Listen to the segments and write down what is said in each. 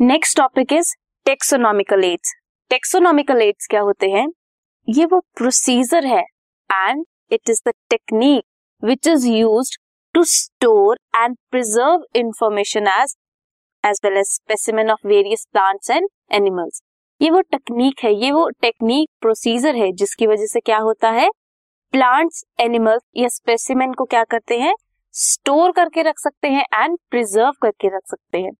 Next topic is taxonomical aids taxonomical aids क्या होते हैं? ये वो प्रोसीजर है and it is the technique which is use to store and preserve information as as well as specimen of various plants and animals ये वो technique है, ये वो टेक्निक प्रोसीजर है, जिसकी वजह से क्या होता है? प्लांट्स एनिमल्स या स्पेसिमेन को क्या करते हैं? स्टोर करके रख सकते हैं एंड प्रिजर्व करके रख सकते हैं।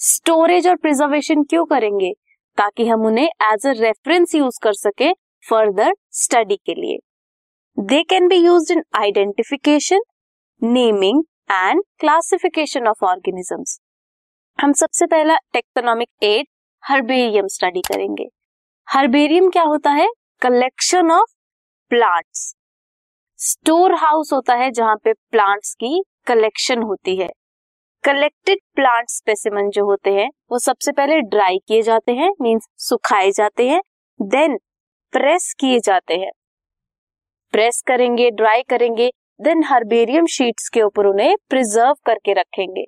स्टोरेज और प्रिजर्वेशन क्यों करेंगे? ताकि हम उन्हें एज अ रेफरेंस यूज़ कर सके फर्दर स्टडी के लिए। They can be use in identification naming and classification of organisms हम सबसे पहला टेक्टोनॉमिक एड हर्बेरियम स्टडी करेंगे। हर्बेरियम क्या होता है? Collection of plants store house होता है जहाँ पे प्लांट्स की कलेक्शन होती है। कलेक्टेड प्लांट स्पेसिमन जो होते हैं, वो सबसे पहले ड्राई किए जाते हैं मींस सुखाए जाते हैं देन प्रेस किए जाते हैं। प्रेस करेंगे ड्राई करेंगे देन हर्बेरियम शीट्स के ऊपर उन्हें प्रिजर्व करके रखेंगे।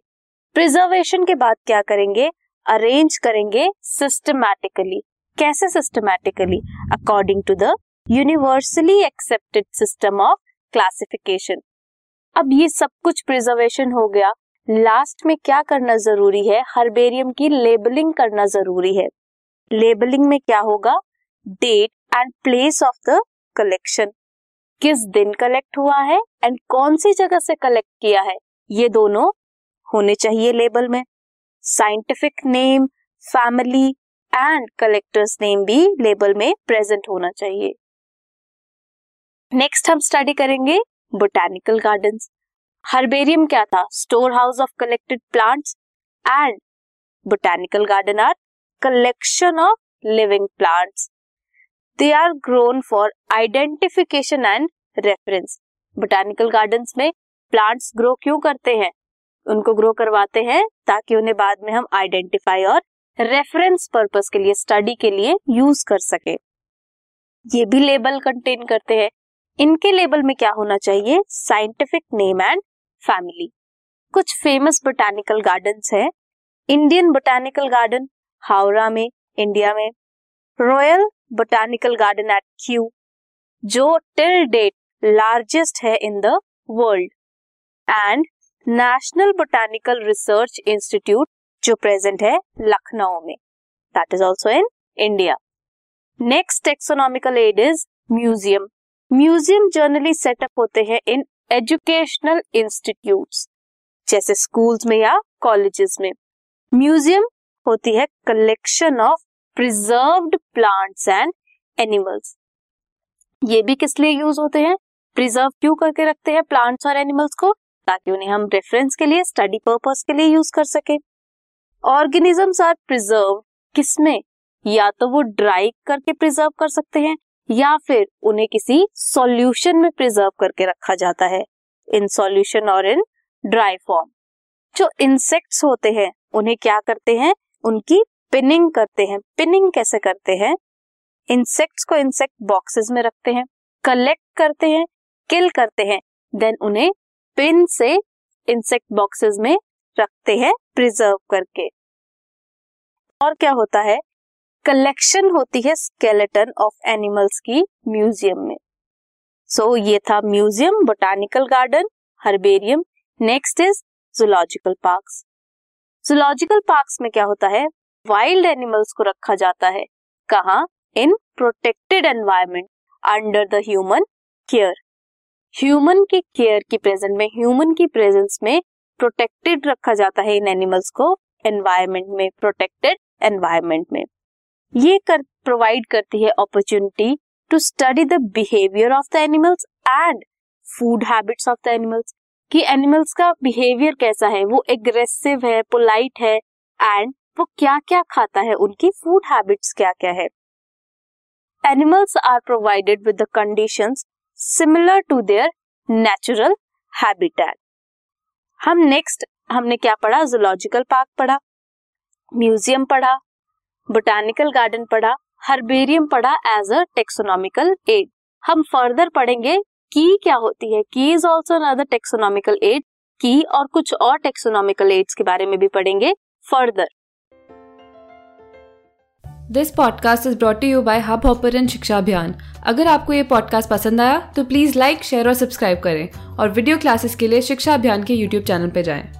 प्रिजर्वेशन के बाद क्या करेंगे? अरेंज करेंगे सिस्टमैटिकली कैसे systematically according to the universally accepted system of classification अब ये सब कुछ प्रिजर्वेशन हो गया। लास्ट में क्या करना ज़रूरी है? हर्बेरियम की लेबलिंग करना ज़रूरी है। लेबलिंग में क्या होगा? Date and place of the collection किस दिन कलेक्ट हुआ है एंड कौन सी जगह से कलेक्ट किया है? ये दोनों होने चाहिए लेबल में। Scientific name family and collectors name भी लेबल में प्रेजेंट होना चाहिए। नेक्स्ट हम स्टडी करेंगे बोटेनिकल गार्डन्स हर्बेरियम क्या था? Store house of collected plants and botanical garden are collection of living plants they are grown for identification and reference botanical gardens में plants grow क्यों करते हैं? उनको ग्रो करवाते हैं ताकि उन्हें बाद में हम आइडेंटिफाई और रेफरेंस पर्पस के लिए स्टडी के लिए यूज़ कर सके। ये भी लेबल कंटेन करते हैं। इनके लेबल में क्या होना चाहिए? साइंटिफिक नेम एंड फैमिली कुछ फ़ेमस बोटानिकल गार्डन है। इंडियन बोटानिकल गार्डन हावड़ा में इंडिया में। Royal Botanical Garden at Kew जो टिल डेट लार्जेस्ट है in the world and National Botanical Research Institute जो प्रेजेंट है लखनऊ में। That is also in India next taxonomical aid is museum museum generally setup होते हैं in educational institute जैसे schools में या कॉलेजेस में। म्यूज़ियम होती है collection of preserved plants and animals ये भी किस लिए यूज़ होते हैं? प्रिजर्व क्यों करके रखते हैं प्लांट्स और एनिमल्स को? ताकि उन्हें हम रेफरेंस के लिए स्टडी पर्पस के लिए यूज़ कर सके। ऑर्गेनिजम्स आर प्रिजर्व किसमें? या तो वो ड्राई करके प्रिजर्व कर सकते हैं या फिर उन्हें किसी सॉल्यूशन में प्रिजर्व करके रखा जाता है। इन सॉल्यूशन और इन ड्राई फॉर्म जो इंसेक्ट्स होते हैं, उन्हें क्या करते हैं? उनकी पिनिंग करते हैं। पिनिंग कैसे करते हैं? इंसेक्ट्स को इंसेक्ट बॉक्सेस में रखते हैं। कलेक्ट करते हैं किल करते हैं। देन उन्हें पिन से इंसेक्ट बॉक्सेस में रखते हैं प्रिजर्व करके। और क्या होता है? कलेक्शन होती है स्केलेटन ऑफ़ एनिमल्स की म्यूज़ियम में। सो so, ये था museum botanical garden herbarium next is zoological parks. Zoological parks में क्या होता है? वाइल्ड एनिमल्स को रखा जाता है। कहा? In protected environment under the human care. Human की केयर की प्रेजेंट में ह्यूमन की प्रेजेंस में प्रोटेक्टेड रखा जाता है इन एनिमल्स को एनवायरमेंट में प्रोटेक्टेड एनवायरमेंट में। ये कर प्रोवाइड करती है opportunity to study the behaviour of the animals and food habits of the animals कि एनिमल्स का बिहेवियर कैसा है? वो एग्रेसिव है पोलाइट है एंड वो क्या क्या खाता है? उनकी फ़ूड हैबिट्स क्या क्या है? Animals are provided with the conditions similar to their natural habitat हम नेक्स्ट हमने क्या पढ़ा? जूलॉजिकल पार्क पढ़ा म्यूज़ियम पढ़ा बोटानिकल गार्डन पढ़ा हर्बेरियम पढ़ा एज अ टेक्सोनॉमिकल एड हम फर्दर पढ़ेंगे, की क्या होती है? Key is also another taxonomical aid की और कुछ और टेक्सोनॉमिकल एड्स के बारे में भी पढ़ेंगे further this podcast is brought you by Hubhopper Shiksha Abhiyan अगर आपको ये पॉडकास्ट पसंद आया तो प्लीज़ लाइक शेयर और सब्सक्राइब करें और वीडियो क्लासेस के लिए शिक्षा अभियान के यूट्यूब चैनल पर जाएँ।